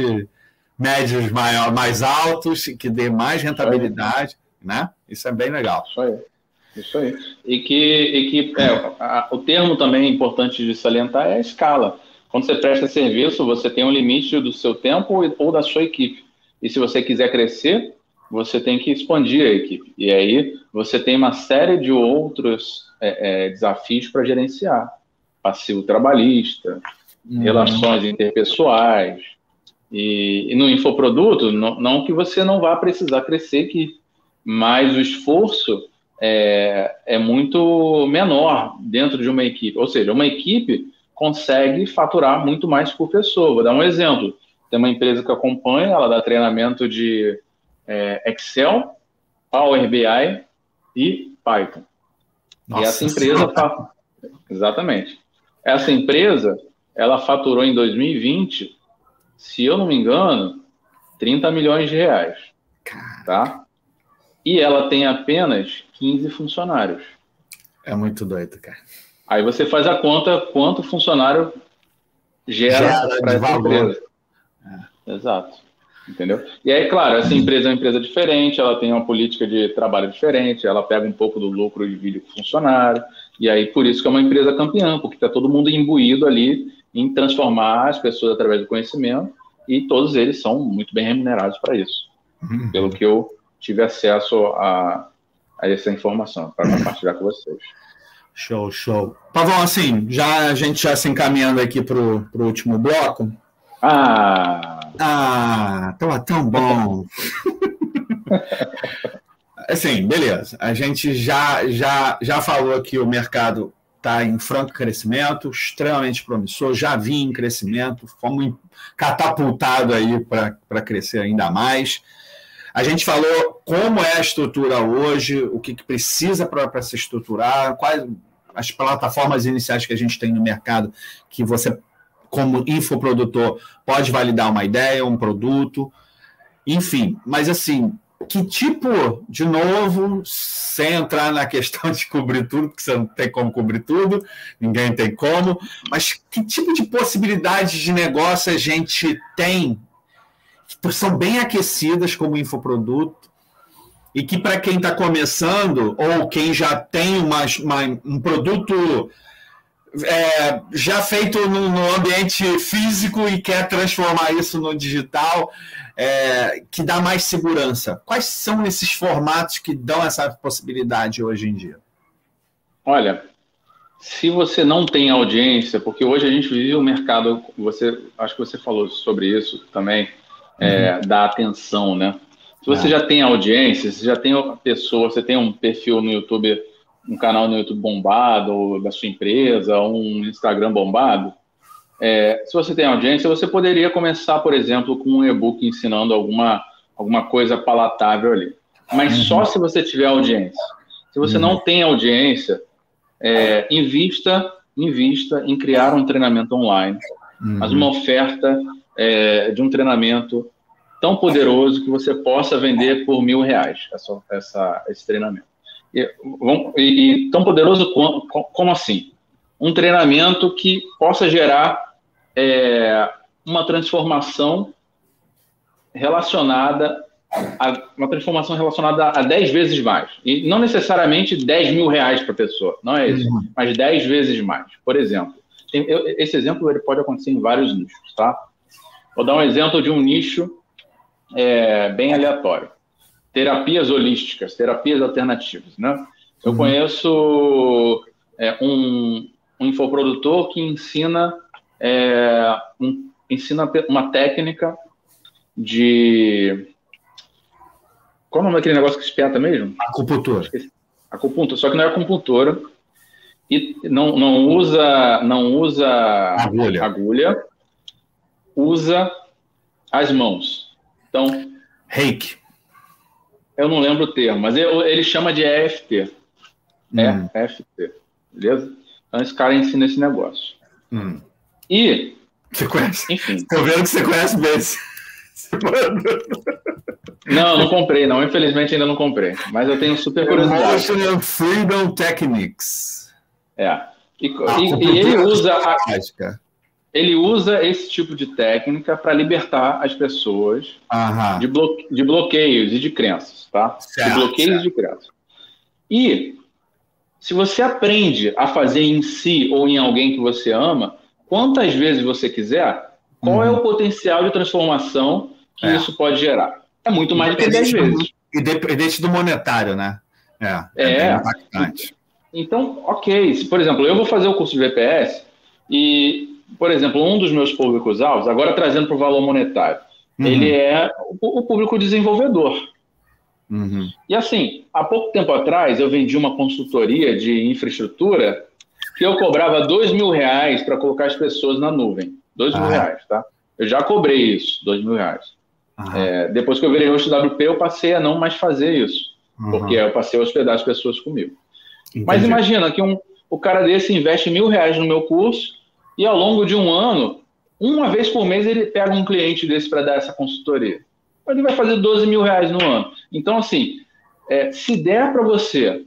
médios maior, mais altos, que dê mais rentabilidade, né? Isso é bem legal. Isso aí. Isso aí. E que, e que é, a, o termo também importante de salientar é a escala. Quando você presta serviço, você tem um limite do seu tempo ou da sua equipe. E se você quiser crescer, você tem que expandir a equipe. E aí você tem uma série de outros é, é, desafios para gerenciar. Passivo trabalhista, uhum. relações interpessoais. E, e, no infoproduto, não, não que você não vá precisar crescer aqui, mas o esforço é, é muito menor dentro de uma equipe. Ou seja, uma equipe consegue faturar muito mais por pessoa. Vou dar um exemplo. Tem uma empresa que acompanha, ela dá treinamento de é, Excel, Power BI e Python. Nossa, e essa empresa, fa... exatamente. Essa empresa, ela faturou em 2020, se eu não me engano, 30 milhões de reais, tá? E ela tem apenas 15 funcionários. É muito doido, cara. Aí você faz a conta quanto funcionário gera, gera para essa valor. empresa. É. Exato. Entendeu? E aí, claro, essa empresa é uma empresa diferente, ela tem uma política de trabalho diferente, ela pega um pouco do lucro de vídeo com funcionário, e aí por isso que é uma empresa campeã, porque está todo mundo imbuído ali em transformar as pessoas através do conhecimento, e todos eles são muito bem remunerados para isso, uhum. pelo que eu tive acesso a, a essa informação, para compartilhar com vocês. Show, show. Pavão, assim, já, a gente já se encaminhando aqui para o último bloco, ah! Ah, tava tão bom. assim, beleza. A gente já, já, já falou que o mercado está em franco crescimento, extremamente promissor, já vinha em crescimento, fomos catapultados aí para crescer ainda mais. A gente falou como é a estrutura hoje, o que, que precisa para se estruturar, quais as plataformas iniciais que a gente tem no mercado que você como infoprodutor, pode validar uma ideia, um produto, enfim. Mas, assim, que tipo, de novo, sem entrar na questão de cobrir tudo, porque você não tem como cobrir tudo, ninguém tem como, mas que tipo de possibilidades de negócio a gente tem, que são bem aquecidas como infoproduto, e que para quem está começando ou quem já tem uma, uma, um produto é, já feito no, no, ambiente físico e quer transformar isso no digital, é, que dá mais segurança. Quais são esses formatos que dão essa possibilidade hoje em dia? Olha, se você não tem audiência, porque hoje a gente vive um mercado, você acho que você falou sobre isso também, é, uhum. da atenção, né? Se você é. já tem audiência, se já tem uma pessoa, você tem um perfil no YouTube, um canal no YouTube bombado, ou da sua empresa, ou um Instagram bombado, é, se você tem audiência, você poderia começar, por exemplo, com um e-book ensinando alguma, alguma coisa palatável ali. Mas uhum. só se você tiver audiência. Se você uhum. não tem audiência, é, invista, invista em criar um treinamento online, uhum. mas uma oferta é, de um treinamento tão poderoso que você possa vender por mil reais essa, essa esse treinamento. E, tão poderoso como, como, assim? Um treinamento que possa gerar é, uma transformação relacionada a, uma transformação relacionada a 10 vezes mais. E não necessariamente 10 mil reais para a pessoa, não é isso, uhum. mas 10 vezes mais. Por exemplo, tem, eu, esse exemplo ele pode acontecer em vários nichos, tá? Vou dar um exemplo de um nicho é, bem aleatório. Terapias holísticas, terapias alternativas, né? Eu uhum. conheço é, um, um, infoprodutor que ensina, é, um, ensina uma técnica de... Qual é o nome daquele negócio que espeta mesmo? Acupuntura. Acupuntura, só que não é acupuntura. E não, não usa, não usa agulha. agulha, usa as mãos. Então. Reiki. Eu não lembro o termo, mas ele, chama de EFT. Hum. EFT. Beleza? Então esse cara ensina esse negócio. Hum. E. Você conhece? Enfim. Estou vendo que você conhece bem. Não, não comprei, não. Infelizmente ainda não comprei. Mas eu tenho super curiosidade. Emotional Freedom Techniques. É. E, e, e ele usa a, ele usa esse tipo de técnica para libertar as pessoas de, bloque, de, bloqueios e de crenças, tá? Certo, de bloqueios certo. e de crenças. E se você aprende a fazer em si ou em alguém que você ama, quantas vezes você quiser, qual uhum. é o potencial de transformação que é. isso pode gerar? É muito mais do que 10 vezes. Independente do monetário, né? É, é, é impactante. Então, ok. Se, por exemplo, eu vou fazer o curso de VPS e por exemplo, um dos meus públicos-alvos, agora trazendo para o valor monetário, uhum. ele é o, o público desenvolvedor. Uhum. E assim, há pouco tempo atrás, eu vendi uma consultoria de infraestrutura que eu cobrava dois mil reais para colocar as pessoas na nuvem. Dois ah. mil reais, tá? Eu já cobrei isso, dois mil reais. É, depois que eu virei host WP, eu passei a não mais fazer isso, uhum. porque eu passei a hospedar as pessoas comigo. Entendi. Mas imagina que um, o cara desse investe mil reais no meu curso e ao longo de um ano, uma vez por mês, ele pega um cliente desse para dar essa consultoria. Ele vai fazer 12 mil reais no ano. Então, assim, é, se der para você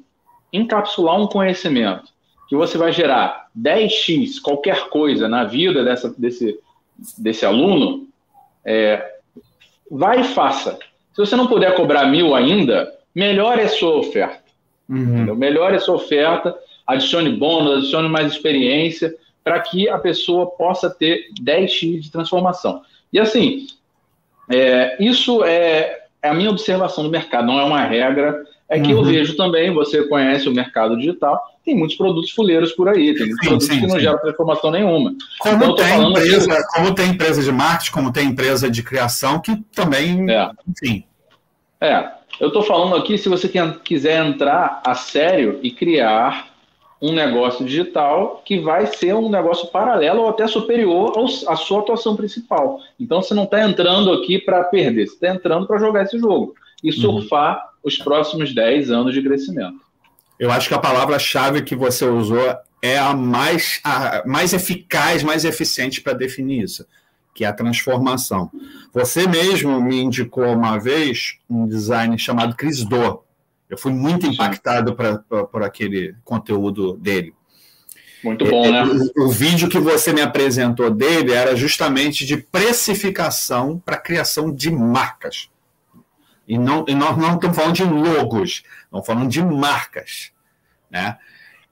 encapsular um conhecimento que você vai gerar 10x qualquer coisa na vida dessa, desse, desse aluno, é, vai e faça. Se você não puder cobrar mil ainda, melhore a sua oferta. Uhum. Melhore a sua oferta, adicione bônus, adicione mais experiência, para que a pessoa possa ter 10x de transformação. E assim, é, isso é, é, a minha observação do mercado, não é uma regra. É que uhum. eu vejo também, você conhece o mercado digital, tem muitos produtos fuleiros por aí, tem muitos sim, produtos sim, que não sim. geram transformação nenhuma. Como, então, tem empresa, aqui... como tem empresa de marketing, como tem empresa de criação, que também, é. enfim. É, eu estou falando aqui, se você quiser entrar a sério e criar um negócio digital que vai ser um negócio paralelo ou até superior à sua atuação principal. Então você não está entrando aqui para perder, você está entrando para jogar esse jogo e uhum. surfar uhum. os próximos 10 anos de crescimento. Eu acho que a palavra-chave que você usou é a mais, a mais eficaz, mais eficiente para definir isso, que é a transformação. Você mesmo me indicou uma vez um design chamado Chris Do eu fui muito impactado pra, pra, por aquele conteúdo dele. Muito bom, é, né? O, o, vídeo que você me apresentou dele era justamente de precificação para criação de marcas. E, não, e nós não estamos falando de logos, estamos falando de marcas. Né?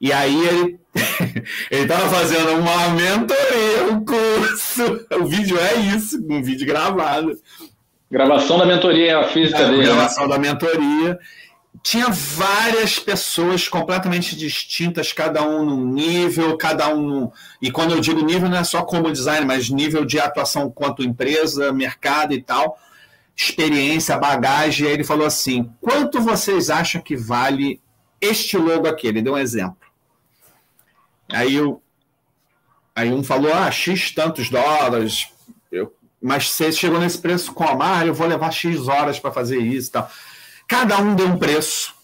E aí ele ele estava fazendo uma mentoria, um curso. O vídeo é isso, um vídeo gravado. Gravação da mentoria física é, dele. Né? Gravação da mentoria. Tinha várias pessoas completamente distintas, cada um num nível, cada um. Num... E quando eu digo nível, não é só como design, mas nível de atuação quanto empresa, mercado e tal, experiência, bagagem. E aí ele falou assim: quanto vocês acham que vale este logo aqui? Ele deu um exemplo. Aí, eu, aí um falou, ah, X tantos dólares, eu, mas você chegou nesse preço como? Ah, eu vou levar X horas para fazer isso e tal. Cada um deu um preço,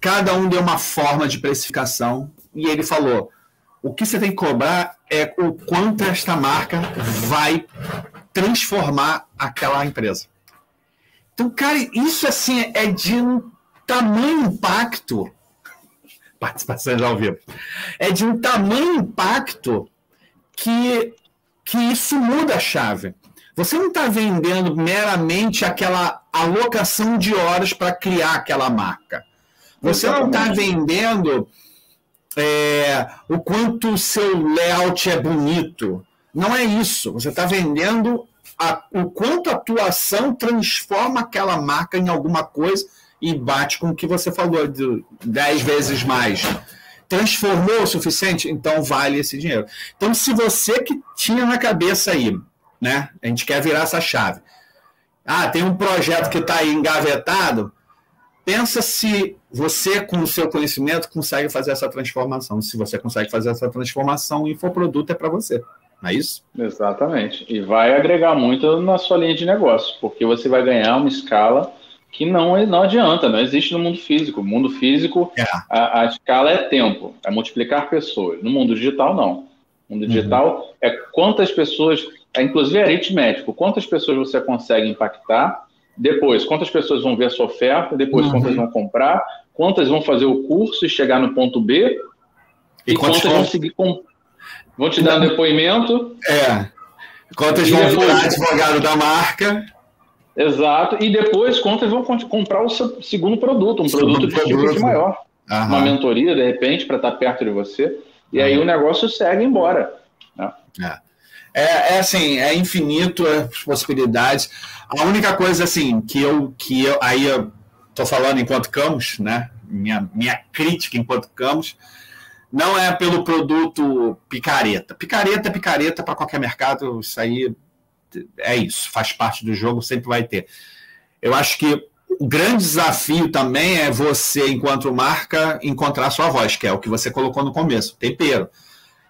cada um deu uma forma de precificação, e ele falou, o que você tem que cobrar é o quanto esta marca vai transformar aquela empresa. Então, cara, isso assim é de um tamanho impacto participações ao vivo. É de um tamanho impacto que, que isso muda a chave. Você não está vendendo meramente aquela alocação de horas para criar aquela marca. Você não está vendendo é, o quanto o seu layout é bonito. Não é isso. Você está vendendo a, o quanto a tua ação transforma aquela marca em alguma coisa e bate com o que você falou, de 10 vezes mais. Transformou o suficiente? Então vale esse dinheiro. Então, se você que tinha na cabeça aí, né? A gente quer virar essa chave. Ah, tem um projeto que está aí engavetado. Pensa se você, com o seu conhecimento, consegue fazer essa transformação. Se você consegue fazer essa transformação, o infoproduto é para você. Não é isso? Exatamente. E vai agregar muito na sua linha de negócio, porque você vai ganhar uma escala que não, não adianta, não existe no mundo físico. No mundo físico, é. a, a, escala é tempo, é multiplicar pessoas. No mundo digital, não. No mundo uhum. digital uhum. é quantas pessoas, inclusive é aritmético, quantas pessoas você consegue impactar, depois quantas pessoas vão ver a sua oferta, depois uhum. quantas vão comprar, quantas vão fazer o curso e chegar no ponto B, e, e quantas vão seguir com. Vão te dar um depoimento. É. Quantas vão virar advogado da marca. Exato. E depois, quantas vão comprar o seu segundo produto, um segundo produto de produto. maior. Aham. Uma mentoria, de repente, para estar tá perto de você. E aí o negócio segue embora. Né? É. É, é, assim, é infinito as possibilidades. A única coisa assim que eu que eu aí eu tô falando enquanto Camus, né? Minha, minha crítica enquanto Camus não é pelo produto picareta. Picareta é picareta para qualquer mercado, isso aí é isso, faz parte do jogo, sempre vai ter. Eu acho que o grande desafio também é você, enquanto marca, encontrar sua voz, que é o que você colocou no começo, tempero.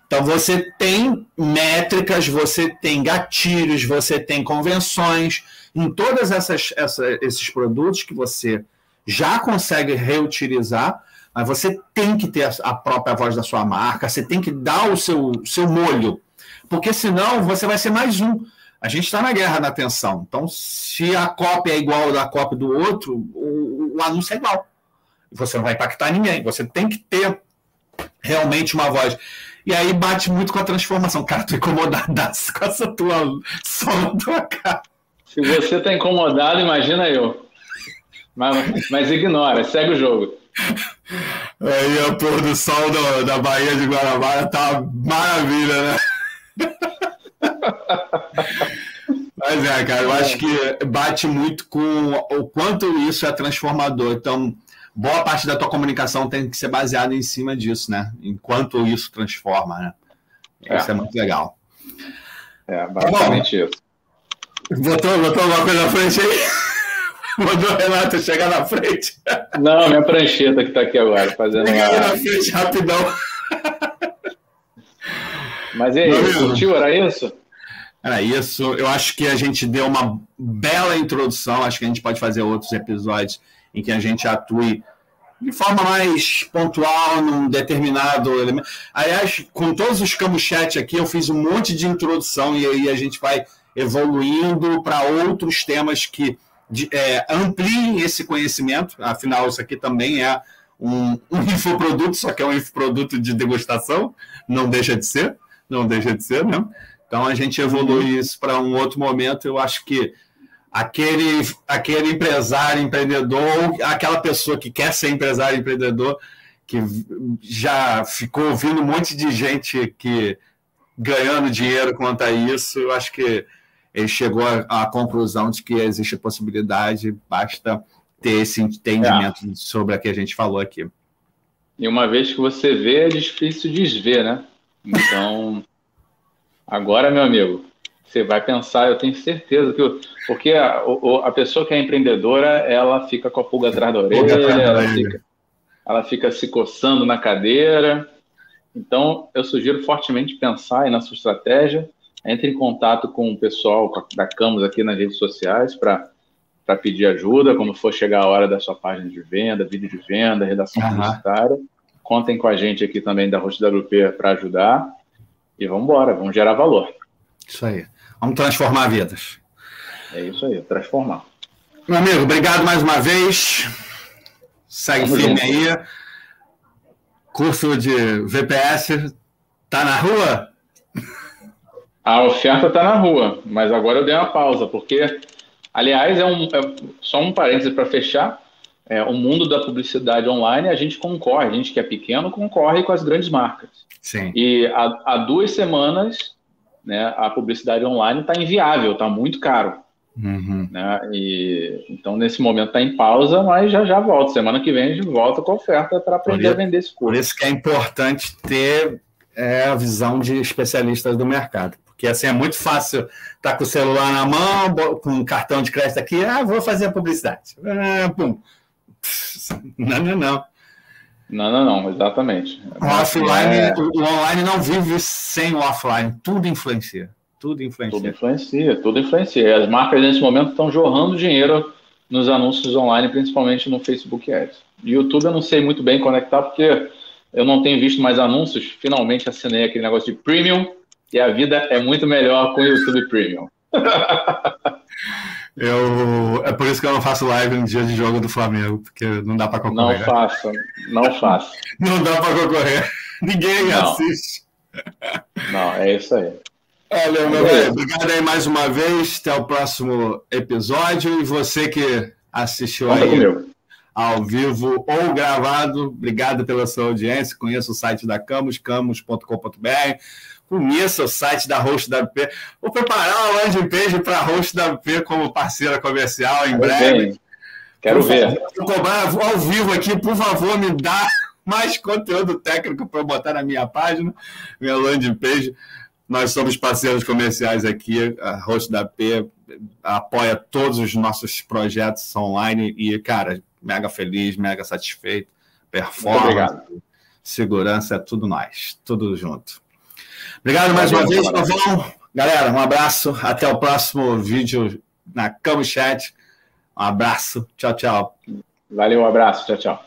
Então você tem métricas, você tem gatilhos, você tem convenções em todos esses produtos que você já consegue reutilizar, mas você tem que ter a própria voz da sua marca, você tem que dar o seu, seu molho, porque senão você vai ser mais um. A gente está na guerra da atenção. Então, se a cópia é igual da cópia do outro, o, o anúncio é igual. Você não vai impactar ninguém. Você tem que ter realmente uma voz. E aí bate muito com a transformação. Cara, tô incomodado com essa tua tua cara. Se você tá incomodado, imagina eu. Mas, mas ignora, segue o jogo. Aí a pôr do sol da, da Bahia de Guarabara tá maravilha, né? Mas é, cara, eu acho que bate muito com o quanto isso é transformador. Então, boa parte da tua comunicação tem que ser baseada em cima disso, né? Enquanto isso transforma, né? É. Isso é muito legal. É, basicamente Bom, isso. Botou, botou alguma coisa na frente aí? Mandou o Renato chegar na frente. Não, minha prancheta que tá aqui agora, fazendo uma... na frente, rapidão. Mas e aí, curtiu? Era isso? Era isso. Eu acho que a gente deu uma bela introdução. Acho que a gente pode fazer outros episódios em que a gente atue de forma mais pontual num determinado elemento. Aliás, com todos os campos chat aqui, eu fiz um monte de introdução e aí a gente vai evoluindo para outros temas que de, é, ampliem esse conhecimento. Afinal, isso aqui também é um, um infoproduto, só que é um infoproduto de degustação, não deixa de ser, não deixa de ser, né? Então a gente evolui isso para um outro momento. Eu acho que aquele, aquele empresário, empreendedor, aquela pessoa que quer ser empresário, empreendedor, que já ficou ouvindo um monte de gente que ganhando dinheiro quanto a isso, eu acho que ele chegou à, à conclusão de que existe possibilidade, basta ter esse entendimento é. sobre a que a gente falou aqui. E uma vez que você vê, é difícil desver, né? Então, agora, meu amigo, você vai pensar, eu tenho certeza que. Porque a, a pessoa que é empreendedora, ela fica com a pulga atrás da orelha, ela fica, ela fica se coçando na cadeira. Então, eu sugiro fortemente pensar aí na sua estratégia. Entre em contato com o pessoal da Camus aqui nas redes sociais para pedir ajuda quando for chegar a hora da sua página de venda, vídeo de venda, redação uhum. publicitária. Contem com a gente aqui também da Rocha WP para ajudar. E vamos embora, vamos gerar valor. Isso aí. Vamos transformar vidas. É isso aí, transformar. Meu amigo, obrigado mais uma vez. Segue Vamos firme junto. aí. Curso de VPS tá na rua? A oferta tá na rua, mas agora eu dei uma pausa, porque, aliás, é, um, é só um parêntese para fechar. É, o mundo da publicidade online, a gente concorre, a gente que é pequeno concorre com as grandes marcas. Sim. E há, há duas semanas né, a publicidade online está inviável, está muito caro. Uhum. Né? E, então, nesse momento está em pausa, mas já já volta. Semana que vem a gente volta com a oferta para aprender a vender esse curso. Por isso que é importante ter é, a visão de especialistas do mercado. Porque assim é muito fácil estar tá com o celular na mão, com um cartão de crédito aqui, ah, vou fazer a publicidade. Ah, pum. Não, não, não. Não, não, não, exatamente. O offline, é... o online não vive sem o offline, tudo influencia. Tudo influencia. Tudo influencia, tudo influencia. As marcas nesse momento estão jorrando dinheiro nos anúncios online, principalmente no Facebook Ads. YouTube eu não sei muito bem conectar, porque eu não tenho visto mais anúncios. Finalmente assinei aquele negócio de premium, e a vida é muito melhor com o YouTube Premium. Eu, é por isso que eu não faço live no dia de jogo do Flamengo, porque não dá para concorrer. Não faço, não faço. não dá para concorrer. Ninguém não. assiste. Não, é isso aí. Olha, meu velho, obrigado aí mais uma vez. Até o próximo episódio. E você que assistiu Conta aí comigo. ao vivo ou gravado, obrigado pela sua audiência. Conheça o site da Camus, camus.com.br conheça o site da Host WP. Vou preparar uma landing page para a Host WP como parceira comercial em breve. Quero por ver. Vou cobrar ao vivo aqui, por favor, me dá mais conteúdo técnico para eu botar na minha página, minha landing page. Nós somos parceiros comerciais aqui, a Host WP apoia todos os nossos projetos online e, cara, mega feliz, mega satisfeito. Performance, segurança, é tudo nós, tudo junto. Obrigado mais uma vez, Pavão. Galera, um abraço. Até o próximo vídeo na Camo Chat. Um abraço. Tchau, tchau. Valeu, um abraço. Tchau, tchau.